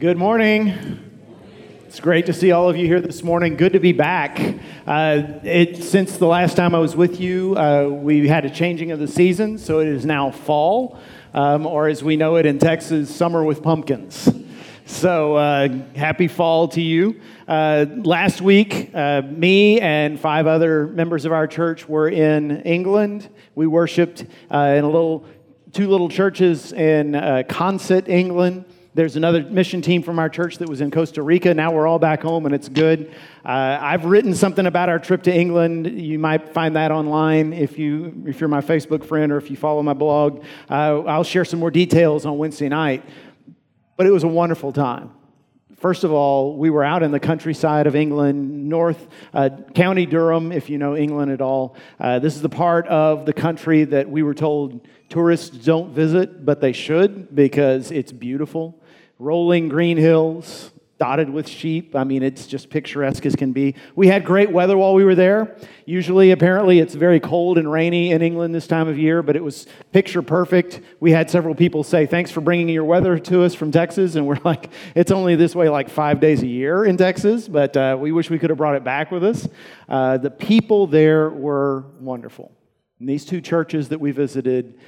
Good morning. It's great to see all of you here this morning. Good to be back. Uh, it, since the last time I was with you, uh, we had a changing of the season, so it is now fall, um, or as we know it in Texas, summer with pumpkins. So uh, happy fall to you. Uh, last week, uh, me and five other members of our church were in England. We worshiped uh, in a little, two little churches in Consett, England. There's another mission team from our church that was in Costa Rica. Now we're all back home and it's good. Uh, I've written something about our trip to England. You might find that online if, you, if you're my Facebook friend or if you follow my blog. Uh, I'll share some more details on Wednesday night. But it was a wonderful time. First of all, we were out in the countryside of England, North uh, County Durham, if you know England at all. Uh, this is the part of the country that we were told tourists don't visit, but they should because it's beautiful rolling green hills, dotted with sheep. I mean, it's just picturesque as can be. We had great weather while we were there. Usually, apparently, it's very cold and rainy in England this time of year, but it was picture perfect. We had several people say, Thanks for bringing your weather to us from Texas. And we're like, It's only this way like five days a year in Texas, but uh, we wish we could have brought it back with us. Uh, the people there were wonderful. And these two churches that we visited,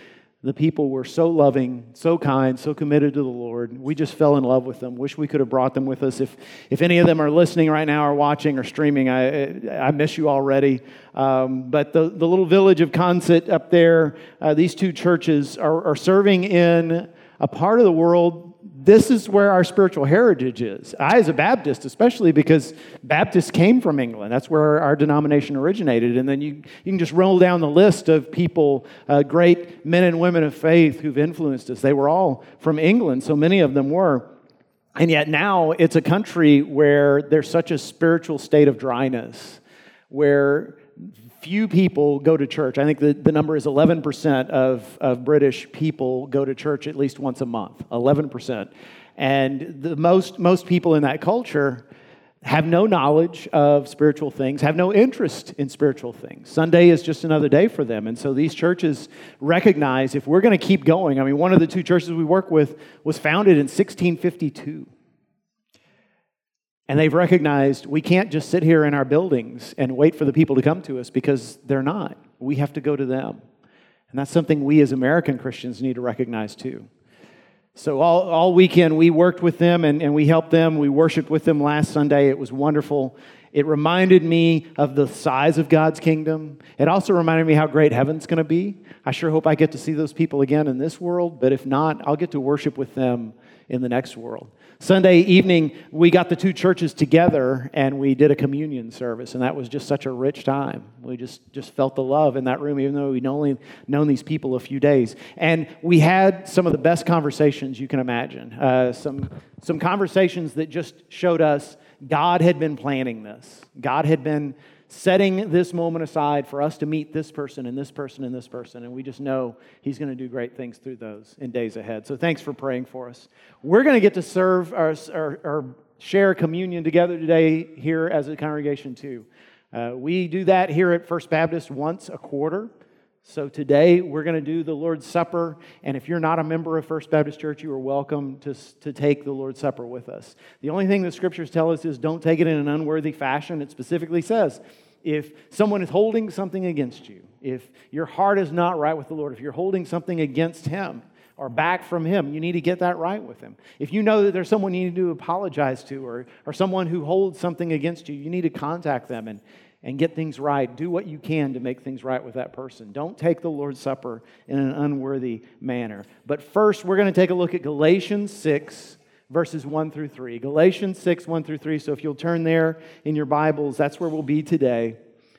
the people were so loving, so kind, so committed to the Lord. We just fell in love with them. Wish we could have brought them with us. If, if any of them are listening right now or watching or streaming, I, I miss you already. Um, but the, the little village of Consett up there, uh, these two churches are, are serving in a part of the world this is where our spiritual heritage is. I, as a Baptist, especially because Baptists came from England, that's where our denomination originated. And then you, you can just roll down the list of people, uh, great men and women of faith who've influenced us. They were all from England, so many of them were. And yet now it's a country where there's such a spiritual state of dryness, where few people go to church. I think the, the number is 11% of, of British people go to church at least once a month. 11%. And the most, most people in that culture have no knowledge of spiritual things, have no interest in spiritual things. Sunday is just another day for them. And so these churches recognize if we're going to keep going, I mean, one of the two churches we work with was founded in 1652. And they've recognized we can't just sit here in our buildings and wait for the people to come to us because they're not. We have to go to them. And that's something we as American Christians need to recognize too. So, all, all weekend we worked with them and, and we helped them. We worshiped with them last Sunday. It was wonderful. It reminded me of the size of God's kingdom. It also reminded me how great heaven's going to be. I sure hope I get to see those people again in this world, but if not, I'll get to worship with them in the next world. Sunday evening, we got the two churches together and we did a communion service, and that was just such a rich time. We just, just felt the love in that room, even though we'd only known these people a few days. And we had some of the best conversations you can imagine. Uh, some, some conversations that just showed us God had been planning this, God had been setting this moment aside for us to meet this person and this person and this person. And we just know He's going to do great things through those in days ahead. So thanks for praying for us. We're going to get to serve or share communion together today here as a congregation, too. Uh, we do that here at First Baptist once a quarter. So today we're going to do the Lord's Supper. And if you're not a member of First Baptist Church, you are welcome to, to take the Lord's Supper with us. The only thing the scriptures tell us is don't take it in an unworthy fashion. It specifically says if someone is holding something against you, if your heart is not right with the Lord, if you're holding something against Him, or back from him. You need to get that right with him. If you know that there's someone you need to apologize to or, or someone who holds something against you, you need to contact them and, and get things right. Do what you can to make things right with that person. Don't take the Lord's Supper in an unworthy manner. But first, we're going to take a look at Galatians 6, verses 1 through 3. Galatians 6, 1 through 3. So if you'll turn there in your Bibles, that's where we'll be today.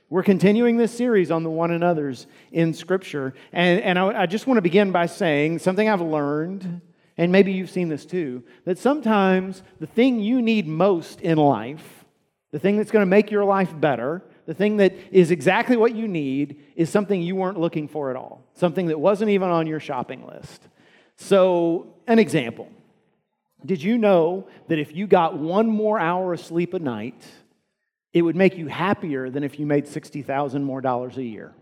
We're continuing this series on the one another's in Scripture. And, and I, I just want to begin by saying something I've learned, and maybe you've seen this too, that sometimes the thing you need most in life, the thing that's going to make your life better, the thing that is exactly what you need is something you weren't looking for at all, something that wasn't even on your shopping list. So, an example Did you know that if you got one more hour of sleep a night, it would make you happier than if you made 60,000 more dollars a year?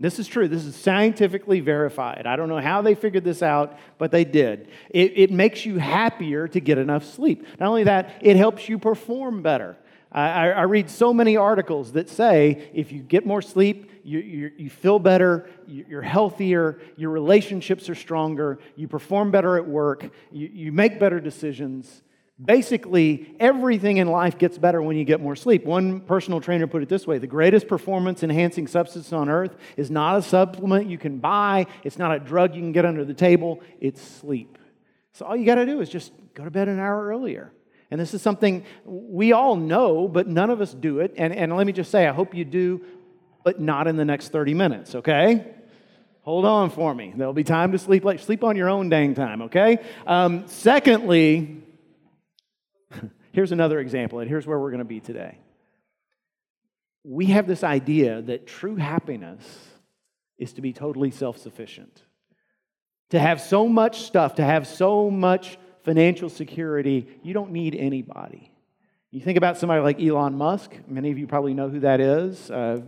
This is true. This is scientifically verified. I don't know how they figured this out, but they did. It, it makes you happier to get enough sleep. Not only that, it helps you perform better. I, I read so many articles that say if you get more sleep, you, you, you feel better, you're healthier, your relationships are stronger, you perform better at work, you, you make better decisions. Basically, everything in life gets better when you get more sleep. One personal trainer put it this way the greatest performance enhancing substance on earth is not a supplement you can buy, it's not a drug you can get under the table, it's sleep. So all you got to do is just go to bed an hour earlier. And this is something we all know, but none of us do it. And, and let me just say, I hope you do, but not in the next 30 minutes, okay? Hold on for me. There'll be time to sleep. Like, sleep on your own dang time, okay? Um, secondly, here's another example, and here's where we're going to be today. We have this idea that true happiness is to be totally self sufficient, to have so much stuff, to have so much financial security, you don't need anybody. You think about somebody like Elon Musk, many of you probably know who that is. Uh,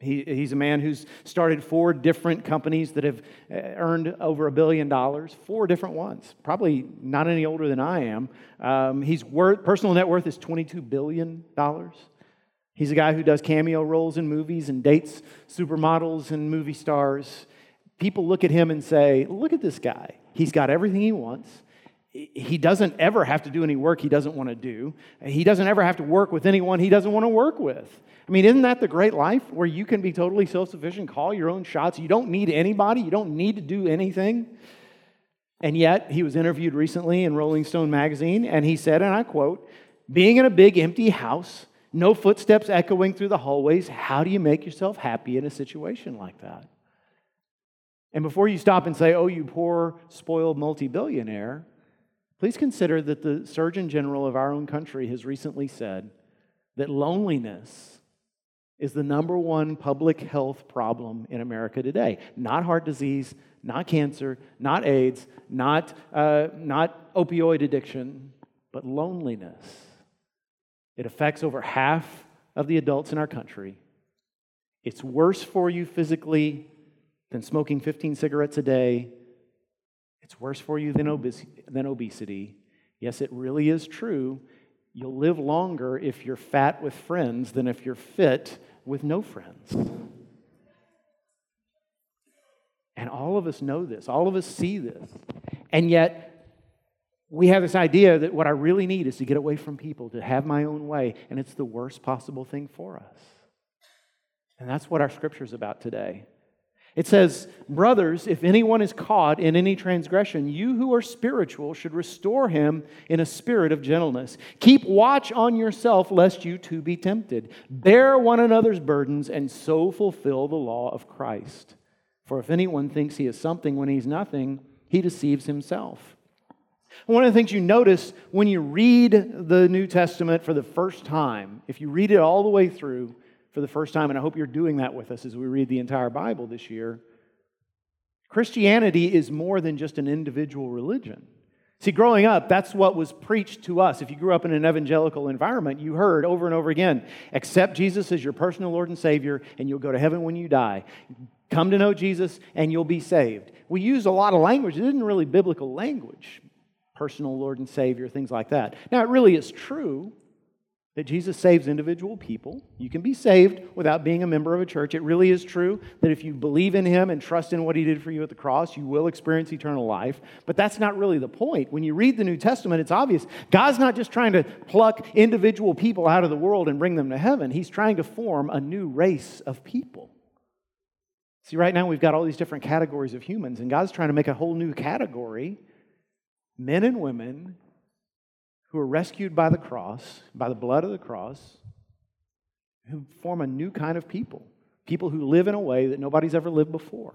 he, he's a man who's started four different companies that have uh, earned over a billion dollars, four different ones, probably not any older than I am. Um, his personal net worth is $22 billion. He's a guy who does cameo roles in movies and dates supermodels and movie stars. People look at him and say, Look at this guy. He's got everything he wants he doesn't ever have to do any work he doesn't want to do. He doesn't ever have to work with anyone he doesn't want to work with. I mean, isn't that the great life where you can be totally self sufficient, call your own shots? You don't need anybody, you don't need to do anything. And yet, he was interviewed recently in Rolling Stone magazine, and he said, and I quote, being in a big empty house, no footsteps echoing through the hallways, how do you make yourself happy in a situation like that? And before you stop and say, oh, you poor, spoiled multi billionaire, Please consider that the Surgeon General of our own country has recently said that loneliness is the number one public health problem in America today. Not heart disease, not cancer, not AIDS, not, uh, not opioid addiction, but loneliness. It affects over half of the adults in our country. It's worse for you physically than smoking 15 cigarettes a day it's worse for you than, obes- than obesity. Yes, it really is true. You'll live longer if you're fat with friends than if you're fit with no friends. And all of us know this, all of us see this. And yet, we have this idea that what I really need is to get away from people, to have my own way, and it's the worst possible thing for us. And that's what our scripture is about today. It says, Brothers, if anyone is caught in any transgression, you who are spiritual should restore him in a spirit of gentleness. Keep watch on yourself, lest you too be tempted. Bear one another's burdens, and so fulfill the law of Christ. For if anyone thinks he is something when he's nothing, he deceives himself. One of the things you notice when you read the New Testament for the first time, if you read it all the way through, for the first time, and I hope you're doing that with us as we read the entire Bible this year. Christianity is more than just an individual religion. See, growing up, that's what was preached to us. If you grew up in an evangelical environment, you heard over and over again accept Jesus as your personal Lord and Savior, and you'll go to heaven when you die. Come to know Jesus, and you'll be saved. We used a lot of language, it isn't really biblical language personal Lord and Savior, things like that. Now, it really is true that Jesus saves individual people. You can be saved without being a member of a church. It really is true that if you believe in Him and trust in what He did for you at the cross, you will experience eternal life. But that's not really the point. When you read the New Testament, it's obvious God's not just trying to pluck individual people out of the world and bring them to heaven, He's trying to form a new race of people. See, right now we've got all these different categories of humans, and God's trying to make a whole new category men and women who are rescued by the cross, by the blood of the cross, who form a new kind of people, people who live in a way that nobody's ever lived before.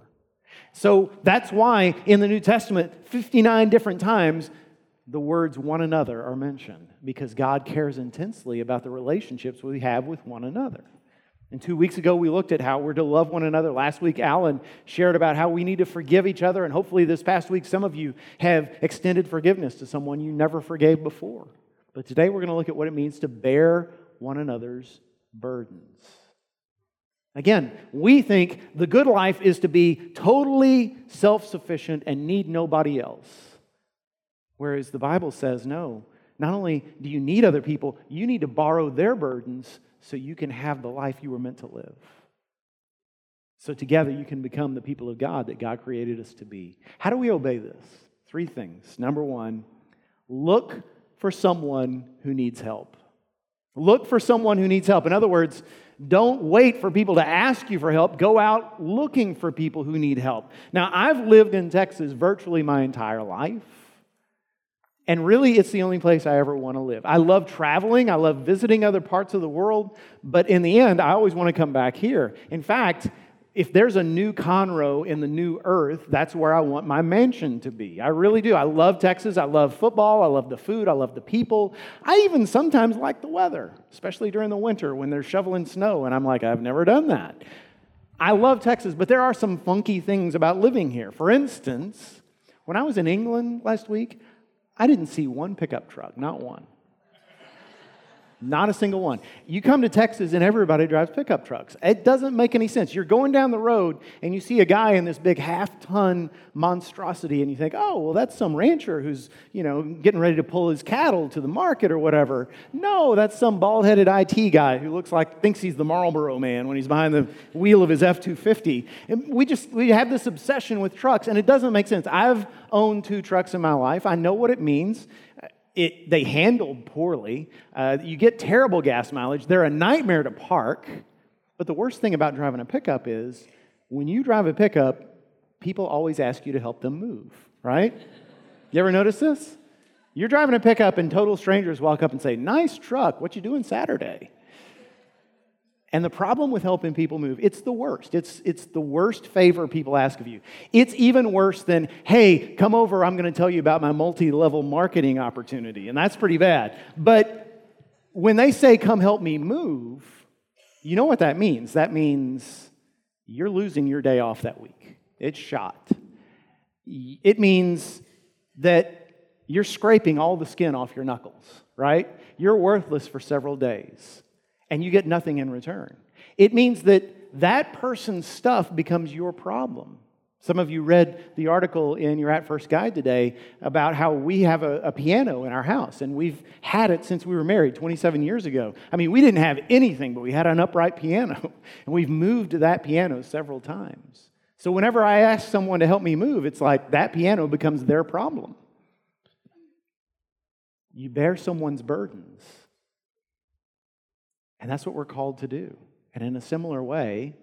So that's why in the New Testament, 59 different times, the words one another are mentioned, because God cares intensely about the relationships we have with one another. And two weeks ago, we looked at how we're to love one another. Last week, Alan shared about how we need to forgive each other. And hopefully, this past week, some of you have extended forgiveness to someone you never forgave before. But today, we're going to look at what it means to bear one another's burdens. Again, we think the good life is to be totally self sufficient and need nobody else. Whereas the Bible says, no, not only do you need other people, you need to borrow their burdens so you can have the life you were meant to live. So together you can become the people of God that God created us to be. How do we obey this? Three things. Number one, look for someone who needs help. Look for someone who needs help. In other words, don't wait for people to ask you for help. Go out looking for people who need help. Now, I've lived in Texas virtually my entire life. And really, it's the only place I ever want to live. I love traveling, I love visiting other parts of the world, but in the end, I always want to come back here. In fact, if there's a new Conroe in the new earth, that's where I want my mansion to be. I really do. I love Texas. I love football. I love the food. I love the people. I even sometimes like the weather, especially during the winter when they're shoveling snow. And I'm like, I've never done that. I love Texas, but there are some funky things about living here. For instance, when I was in England last week, I didn't see one pickup truck, not one. Not a single one. You come to Texas and everybody drives pickup trucks. It doesn't make any sense. You're going down the road and you see a guy in this big half ton monstrosity and you think, oh, well, that's some rancher who's, you know, getting ready to pull his cattle to the market or whatever. No, that's some bald headed IT guy who looks like, thinks he's the Marlboro man when he's behind the wheel of his F 250. We just, we have this obsession with trucks and it doesn't make sense. I've owned two trucks in my life. I know what it means it, they handled poorly. Uh, you get terrible gas mileage. They're a nightmare to park. But the worst thing about driving a pickup is when you drive a pickup, people always ask you to help them move, right? You ever notice this? You're driving a pickup and total strangers walk up and say, Nice truck, what you doing Saturday? And the problem with helping people move, it's the worst. It's, it's the worst favor people ask of you. It's even worse than, hey, come over, I'm going to tell you about my multi level marketing opportunity. And that's pretty bad. But when they say, come help me move, you know what that means? That means you're losing your day off that week. It's shot. It means that you're scraping all the skin off your knuckles, right? You're worthless for several days and you get nothing in return. It means that that person's stuff becomes your problem. Some of you read the article in your At First Guide today about how we have a, a, piano in our house, and we've had it since we were married 27 years ago. I mean, we didn't have anything, but we had an upright piano, and we've moved that piano several times. So whenever I ask someone to help me move, it's like that piano becomes their problem. You bear someone's burdens. And that's what we're called to do. And in a similar way,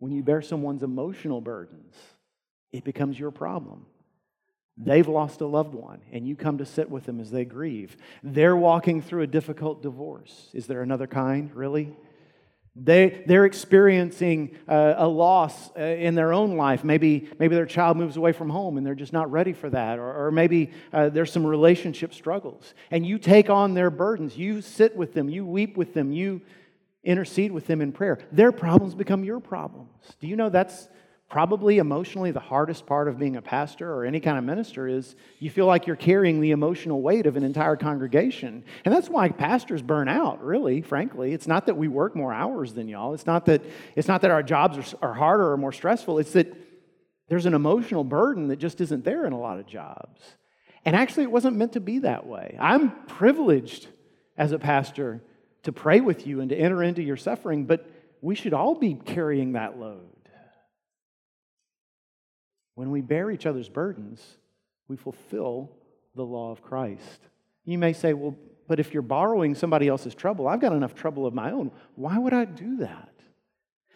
when you bear someone's emotional burdens, it becomes your problem. They've lost a loved one, and you come to sit with them as they grieve. They're walking through a difficult divorce. Is there another kind, really? They, they're experiencing uh, a loss uh, in their own life. Maybe, maybe their child moves away from home and they're just not ready for that. Or, or maybe uh, there's some relationship struggles. And you take on their burdens. You sit with them. You weep with them. You intercede with them in prayer. Their problems become your problems. Do you know that's probably emotionally the hardest part of being a pastor or any kind of minister is you feel like you're carrying the emotional weight of an entire congregation. And that's why pastors burn out, really, frankly. It's not that we work more hours than y'all. It's not that, it's not that our jobs are, are harder or more stressful. It's that there's an emotional burden that just isn't there in a lot of jobs. And actually, it wasn't meant to be that way. I'm privileged as a pastor to pray with you and to enter into your suffering, but we should all be carrying that load. When we bear each other's burdens, we fulfill the law of Christ. You may say, well, but if you're borrowing somebody else's trouble, I've got enough trouble of my own. Why would I do that?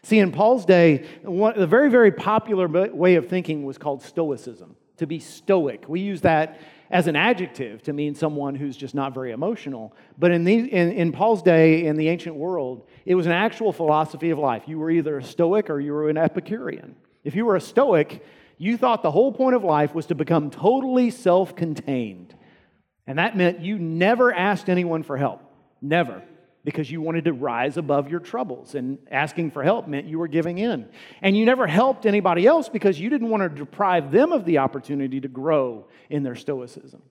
See, in Paul's day, one, the very, very popular way of thinking was called Stoicism, to be stoic. We use that as an adjective to mean someone who's just not very emotional. But in, the, in, in Paul's day, in the ancient world, it was an actual philosophy of life. You were either a Stoic or you were an Epicurean. If you were a Stoic, you thought the whole point of life was to become totally self contained. And that meant you never asked anyone for help. Never. Because you wanted to rise above your troubles. And asking for help meant you were giving in. And you never helped anybody else because you didn't want to deprive them of the opportunity to grow in their stoicism.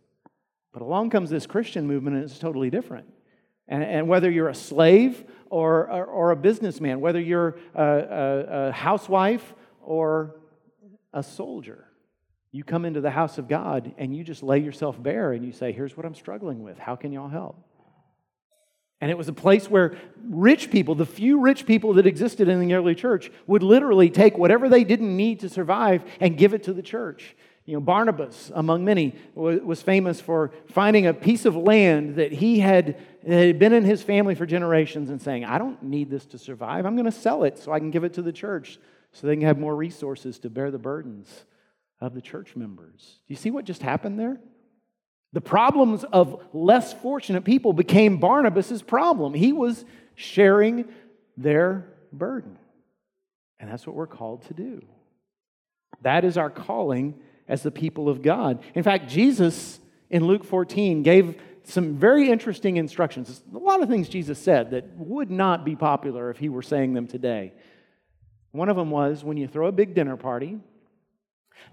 But along comes this Christian movement and it's totally different. And, and whether you're a slave or, or, or a businessman, whether you're a, a, a housewife or a soldier, you come into the house of God and you just lay yourself bare and you say, Here's what I'm struggling with. How can y'all help? And it was a place where rich people, the few rich people that existed in the early church, would literally take whatever they didn't need to survive and give it to the church. You know, Barnabas, among many, was famous for finding a piece of land that he had, had been in his family for generations and saying, I don't need this to survive. I'm going to sell it so I can give it to the church so they can have more resources to bear the burdens of the church members. Do you see what just happened there? The problems of less fortunate people became Barnabas' problem. He was sharing their burden. And that's what we're called to do. That is our calling as the people of God. In fact, Jesus in Luke 14 gave some very interesting instructions. A lot of things Jesus said that would not be popular if he were saying them today. One of them was when you throw a big dinner party,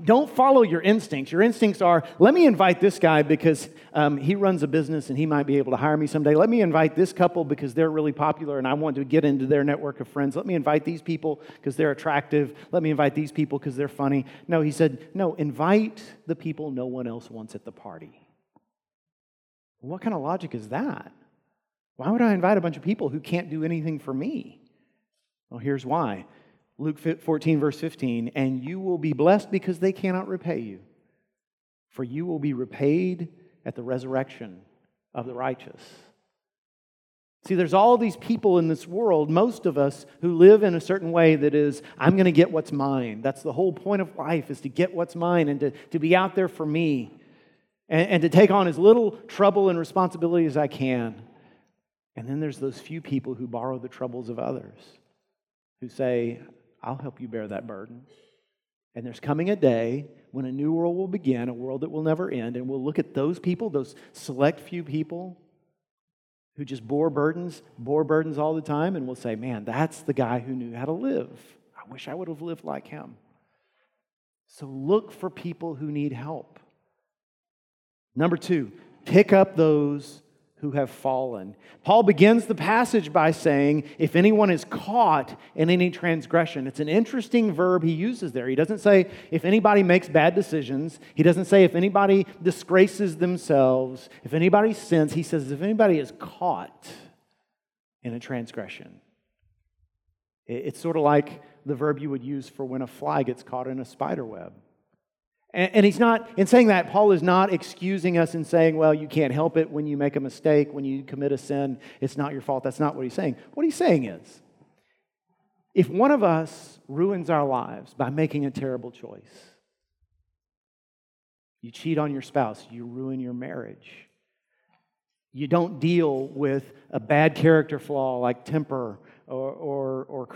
don't follow your instincts. Your instincts are, let me invite this guy because um, he runs a business and he might be able to hire me someday. Let me invite this couple because they're really popular and I want to get into their network of friends. Let me invite these people because they're attractive. Let me invite these people because they're funny. No, he said, no, invite the people no one else wants at the party. What kind of logic is that? Why would I invite a bunch of people who can't do anything for me? Well, here's why. Luke 14, verse 15, and you will be blessed because they cannot repay you, for you will be repaid at the resurrection of the righteous. See, there's all these people in this world, most of us, who live in a certain way that is, I'm going to get what's mine. That's the whole point of life, is to get what's mine and to, to be out there for me and, and to take on as little trouble and responsibility as I can. And then there's those few people who borrow the troubles of others, who say, I'll help you bear that burden. And there's coming a day when a new world will begin, a world that will never end, and we'll look at those people, those select few people who just bore burdens, bore burdens all the time, and we'll say, man, that's the guy who knew how to live. I wish I would have lived like him. So look for people who need help. Number two, pick up those who have fallen. Paul begins the passage by saying, if anyone is caught in any transgression. It's an interesting verb he uses there. He doesn't say if anybody makes bad decisions, he doesn't say if anybody disgraces themselves, if anybody sins. He says if anybody is caught in a transgression. It's sort of like the verb you would use for when a fly gets caught in a spider web. And, he's not, in saying that, Paul is not excusing us and saying, well, you can't help it when you make a mistake, when you commit a sin, it's not your fault. That's not what he's saying. What he's saying is, if one of us ruins our lives by making a terrible choice, you cheat on your spouse, you ruin your marriage. You don't deal with a bad character flaw like temper or, or, or,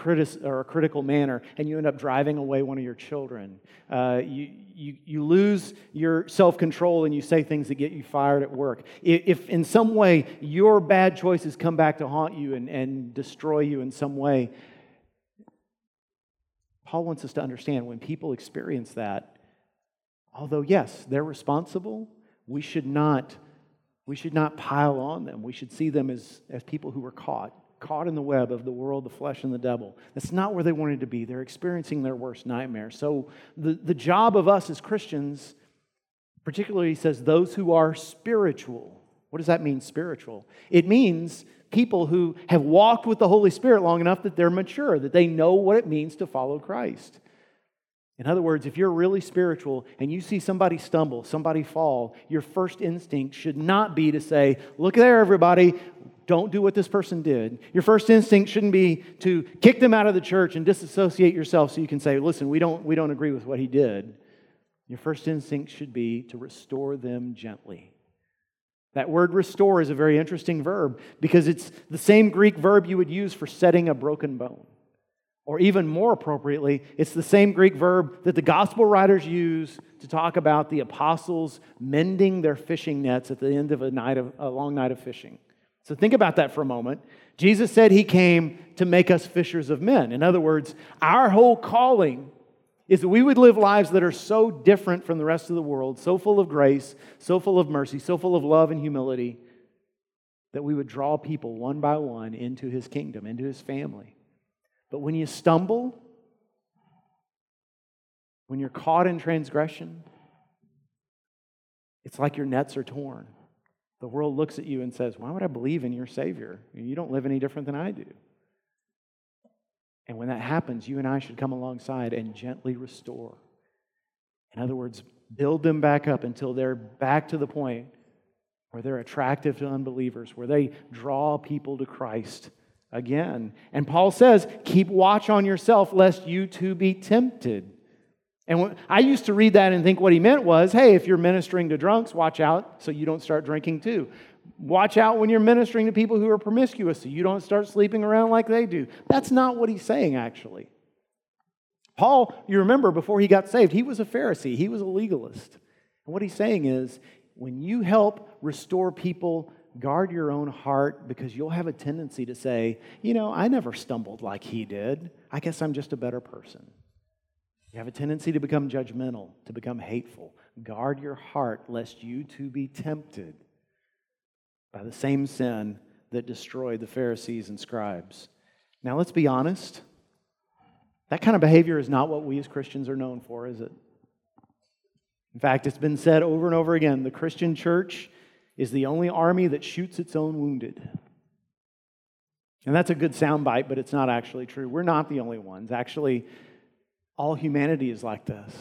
or a critical manner, and you end up driving away one of your children. Uh, you, you, you lose your self control and you say things that get you fired at work. If, if in some way your bad choices come back to haunt you and, and destroy you in some way, Paul wants us to understand when people experience that, although, yes, they're responsible, we should not. We should not pile on them. We should see them as, as people who were caught caught in the web of the world, the flesh, and the devil. That's not where they wanted to be. They're experiencing their worst nightmare. So, the, the job of us as Christians, particularly, he says, those who are spiritual. What does that mean, spiritual? It means people who have walked with the Holy Spirit long enough that they're mature, that they know what it means to follow Christ. In other words, if you're really spiritual and you see somebody stumble, somebody fall, your first instinct should not be to say, Look there, everybody, don't do what this person did. Your first instinct shouldn't be to kick them out of the church and disassociate yourself so you can say, listen, we don't, we don't agree with what he did. Your first instinct should be to restore them gently. That word restore is a very interesting verb because it's the same Greek verb you would use for setting a broken bone. Or even more appropriately, it's the same Greek verb that the gospel writers use to talk about the apostles mending their fishing nets at the end of a, night of, a long night of fishing. So think about that for a moment. Jesus said he came to make us fishers of men. In other words, our whole calling is that we would live lives that are so different from the rest of the world, so full of grace, so full of mercy, so full of love and humility, that we would draw people one by one into his kingdom, into his family. But when you stumble, when you're caught in transgression, it's like your nets are torn. The world looks at you and says, Why would I believe in your Savior? You don't live any different than I do. And when that happens, you and I should come alongside and gently restore. In other words, build them back up until they're back to the point where they're attractive to unbelievers, where they draw people to Christ again. And Paul says, keep watch on yourself lest you too be tempted. And I used to read that and think what he meant was, hey, if you're ministering to drunks, watch out so you don't start drinking too. Watch out when you're ministering to people who are promiscuous so you don't start sleeping around like they do. That's not what he's saying, actually. Paul, you remember, before he got saved, he was a Pharisee, he was a legalist. And what he's saying is, when you help restore people, guard your own heart because you'll have a tendency to say, you know, I never stumbled like he did. I guess I'm just a better person. You have a tendency to become judgmental, to become hateful. Guard your heart lest you too be tempted by the same sin that destroyed the Pharisees and scribes. Now, let's be honest. That kind of behavior is not what we as Christians are known for, is it? In fact, it's been said over and over again the Christian church is the only army that shoots its own wounded. And that's a good soundbite, but it's not actually true. We're not the only ones. Actually, all humanity is like this.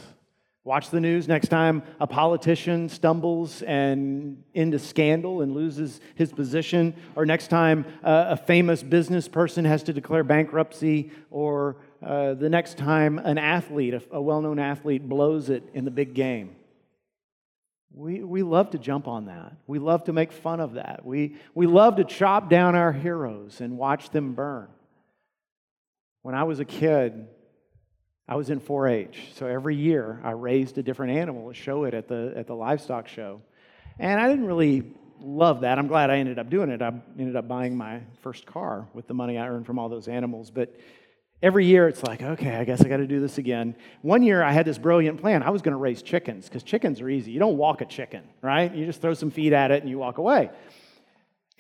Watch the news next time a politician stumbles and into scandal and loses his position, or next time uh, a famous business person has to declare bankruptcy, or uh, the next time an athlete, a, a well known athlete, blows it in the big game. We, we love to jump on that. We love to make fun of that. We, we love to chop down our heroes and watch them burn. When I was a kid, I was in 4 H. So every year I raised a different animal to show it at the, at the livestock show. And I didn't really love that. I'm glad I ended up doing it. I ended up buying my first car with the money I earned from all those animals. But every year it's like, okay, I guess I got to do this again. One year I had this brilliant plan. I was going to raise chickens because chickens are easy. You don't walk a chicken, right? You just throw some feed at it and you walk away.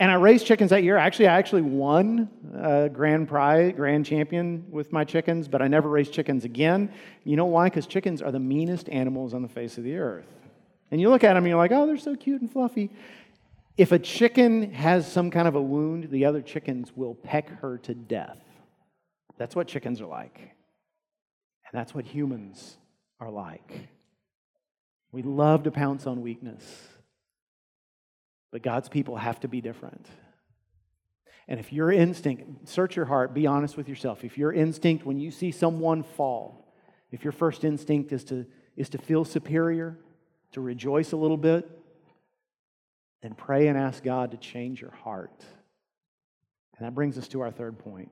And I raised chickens that year. Actually, I actually won a grand prize, grand champion with my chickens, but I never raised chickens again. You know why? Because chickens are the meanest animals on the face of the earth. And you look at them and you're like, oh, they're so cute and fluffy. If a chicken has some kind of a wound, the other chickens will peck her to death. That's what chickens are like. And that's what humans are like. We love to pounce on weakness, but God's people have to be different. And if your instinct, search your heart, be honest with yourself. If your instinct, when you see someone fall, if your first instinct is to, is to feel superior, to rejoice a little bit, then pray and ask God to change your heart. And that brings us to our third point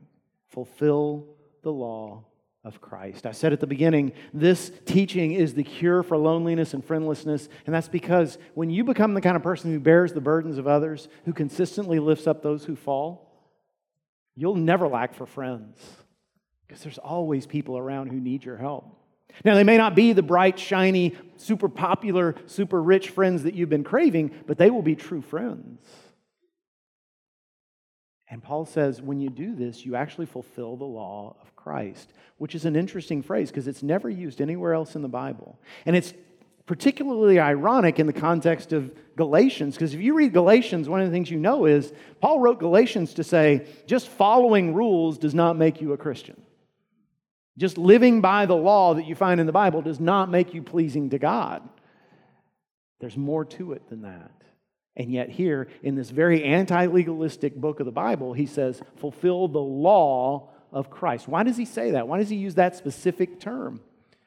fulfill the law of Christ. I said at the beginning, this teaching is the cure for loneliness and friendlessness. And that's because when you become the kind of person who bears the burdens of others, who consistently lifts up those who fall, you'll never lack for friends because there's always people around who need your help. Now, they may not be the bright, shiny, super popular, super rich friends that you've been craving, but they will be true friends. And Paul says, when you do this, you actually fulfill the law of Christ, which is an interesting phrase because it's never used anywhere else in the Bible. And it's particularly ironic in the context of Galatians, because if you read Galatians, one of the things you know is Paul wrote Galatians to say, just following rules does not make you a Christian. Just living by the law that you find in the Bible does not make you pleasing to God. There's more to it than that. And yet, here in this very anti legalistic book of the Bible, he says, fulfill the law of Christ. Why does he say that? Why does he use that specific term?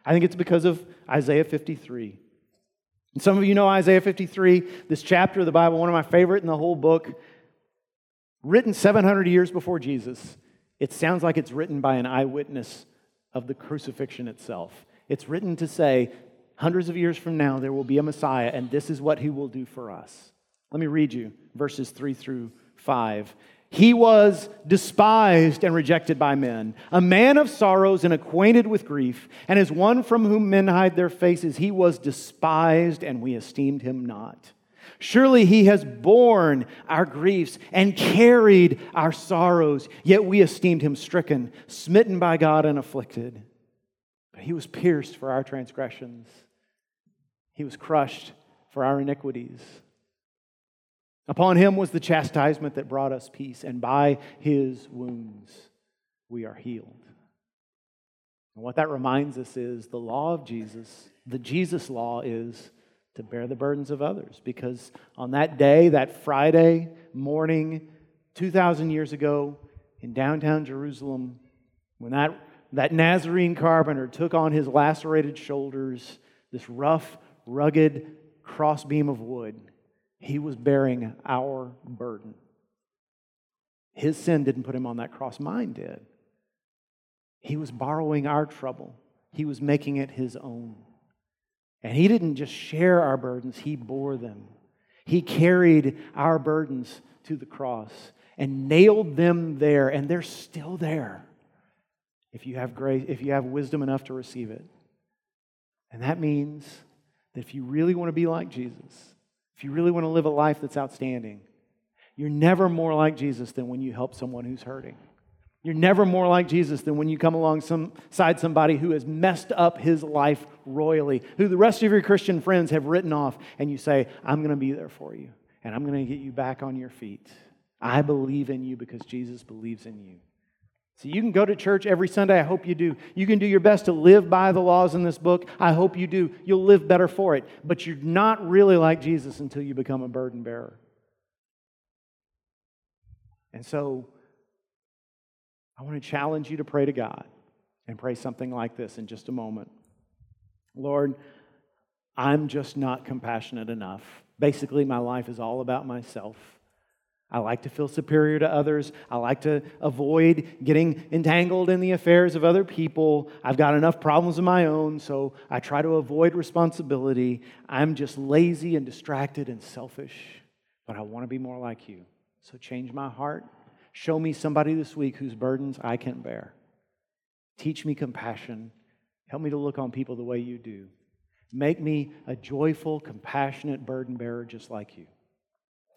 I think it's because of Isaiah 53. And some of you know Isaiah 53, this chapter of the Bible, one of my favorite in the whole book, written 700 years before Jesus. It sounds like it's written by an eyewitness of the crucifixion itself. It's written to say, hundreds of years from now, there will be a Messiah, and this is what he will do for us. Let me read you verses 3 through 5. He was despised and rejected by men, a man of sorrows and acquainted with grief, and as one from whom men hide their faces, he was despised and we esteemed him not. Surely he has borne our griefs and carried our sorrows, yet we esteemed him stricken, smitten by God, and afflicted. But he was pierced for our transgressions, he was crushed for our iniquities. Upon him was the chastisement that brought us peace, and by his wounds we are healed. And what that reminds us is the law of Jesus, the Jesus law is to bear the burdens of others. Because on that day, that Friday morning, 2,000 years ago, in downtown Jerusalem, when that, that Nazarene carpenter took on his lacerated shoulders this rough, rugged crossbeam of wood, he was bearing our burden. His sin didn't put him on that cross, mine did. He was borrowing our trouble, he was making it his own. And he didn't just share our burdens, he bore them. He carried our burdens to the cross and nailed them there, and they're still there if you have grace, if you have wisdom enough to receive it. And that means that if you really want to be like Jesus, if you really want to live a life that's outstanding, you're never more like Jesus than when you help someone who's hurting. You're never more like Jesus than when you come alongside somebody who has messed up his life royally, who the rest of your Christian friends have written off, and you say, I'm going to be there for you, and I'm going to get you back on your feet. I believe in you because Jesus believes in you. So you can go to church every Sunday. I hope you do. You can do your best to live by the laws in this book. I hope you do. You'll live better for it. But you're not really like Jesus until you become a burden bearer. And so I want to challenge you to pray to God and pray something like this in just a moment. Lord, I'm just not compassionate enough. Basically, my life is all about myself. I like to feel superior to others. I like to avoid getting entangled in the affairs of other people. I've got enough problems of my own, so I try to avoid responsibility. I'm just lazy and distracted and selfish, but I want to be more like you. So change my heart. Show me somebody this week whose burdens I can bear. Teach me compassion. Help me to look on people the way you do. Make me a joyful, compassionate burden bearer just like you.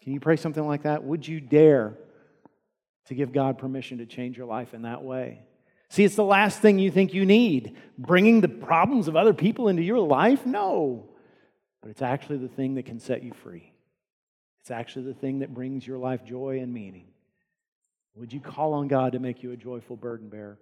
Can you pray something like that? Would you dare to give God permission to change your life in that way? See, it's the last thing you think you need. Bringing the problems of other people into your life? No. But it's actually the thing that can set you free. It's actually the thing that brings your life joy and meaning. Would you call on God to make you a joyful burden bearer?